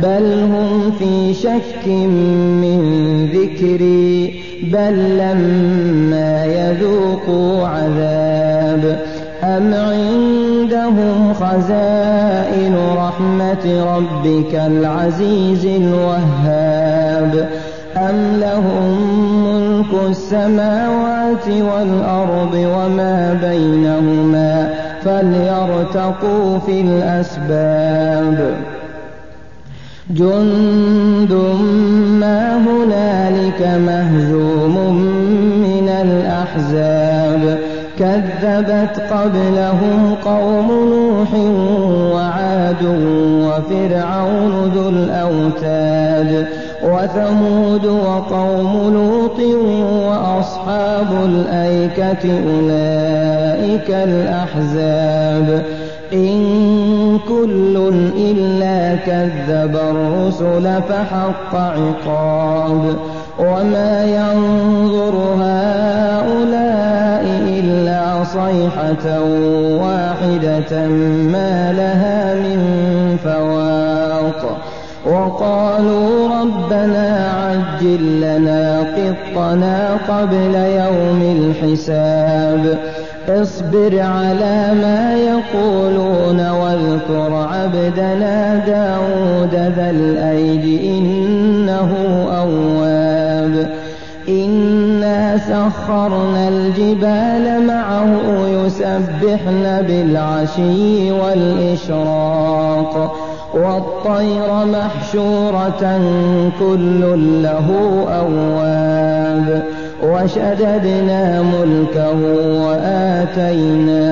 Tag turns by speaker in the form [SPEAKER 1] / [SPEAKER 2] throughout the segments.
[SPEAKER 1] بل هم في شك من ذكري بل لما يذوقوا عذاب أم عندهم خزائن رحمة ربك العزيز الوهاب أم لهم ملك السماوات والأرض وما بينهما فليرتقوا في الأسباب جند ما هنالك مهزوم من الأحزاب كذبت قبلهم قوم نوح وعاد وفرعون ذو الأوتاد وثمود وقوم لوط وأصحاب الأيكة أولئك الأحزاب إن كل إلا كذب الرسل فحق عقاب وما ينظر هؤلاء إلا صيحة واحدة ما لها من فواق وقالوا ربنا عجل لنا قطنا قبل يوم الحساب اصبر على ما يقولون عبدنا داود ذا الأيد إنه أواب. إنا سخرنا الجبال معه يسبحن بالعشي والإشراق. والطير محشورة كل له أواب. وشددنا ملكه وآتيناه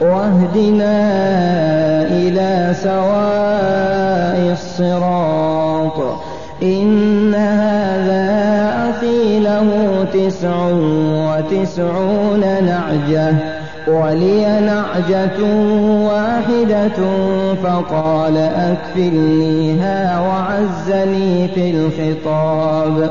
[SPEAKER 1] واهدنا إلى سواء الصراط. إن هذا أخي له تسع وتسعون نعجة. ولي نعجة واحدة فقال أكفلنيها وعزني في الخطاب.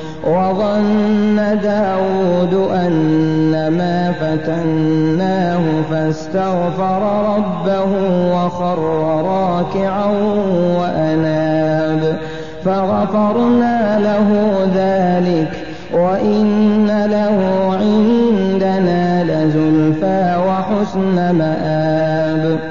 [SPEAKER 1] وظن داود أنما فتناه فاستغفر ربه وخر راكعا وأناب. فغفرنا له ذلك وإن له عندنا لزلفى وحسن مآب.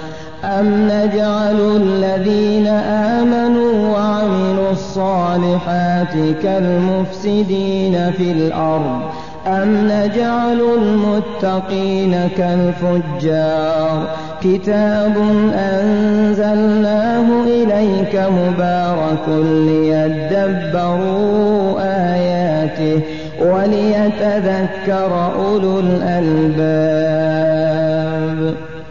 [SPEAKER 1] أم نجعل الذين آمنوا وعملوا الصالحات كالمفسدين في الأرض أم نجعل المتقين كالفجار كتاب أنزلناه إليك مبارك ليدبروا آياته وليتذكر أولو الألباب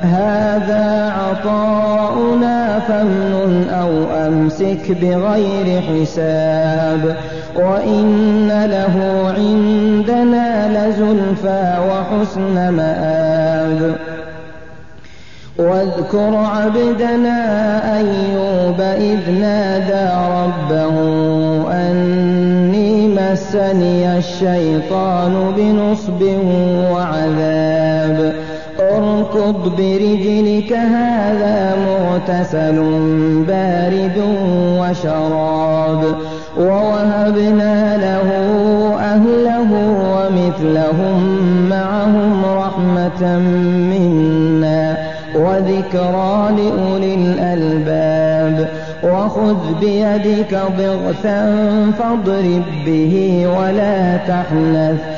[SPEAKER 1] هذا عطاؤنا فامنن أو أمسك بغير حساب وإن له عندنا لزلفى وحسن مآب. واذكر عبدنا أيوب إذ نادى ربه أني مسني الشيطان بنصب وعذاب. اركض برجلك هذا مغتسل بارد وشراب. ووهبنا له أهله ومثلهم معهم رحمة منا وذكرى لأولي الألباب. وخذ بيدك ضغثا فاضرب به ولا تحنث.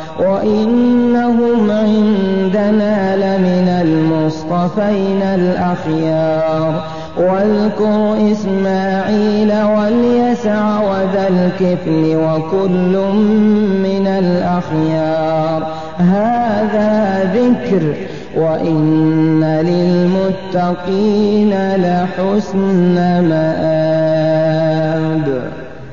[SPEAKER 1] وإنهم عندنا لمن المصطفين الأخيار. واذكر إسماعيل واليسع وذا الكفل وكل من الأخيار. هذا ذكر وإن للمتقين لحسن مآب.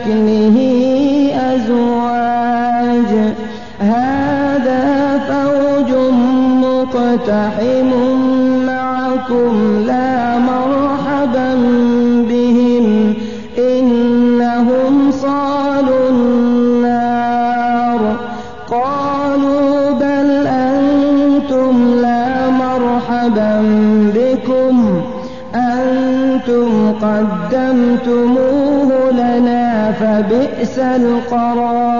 [SPEAKER 1] شكله أزواج. هذا فوج مقتحم معكم. لا فبئس القرار.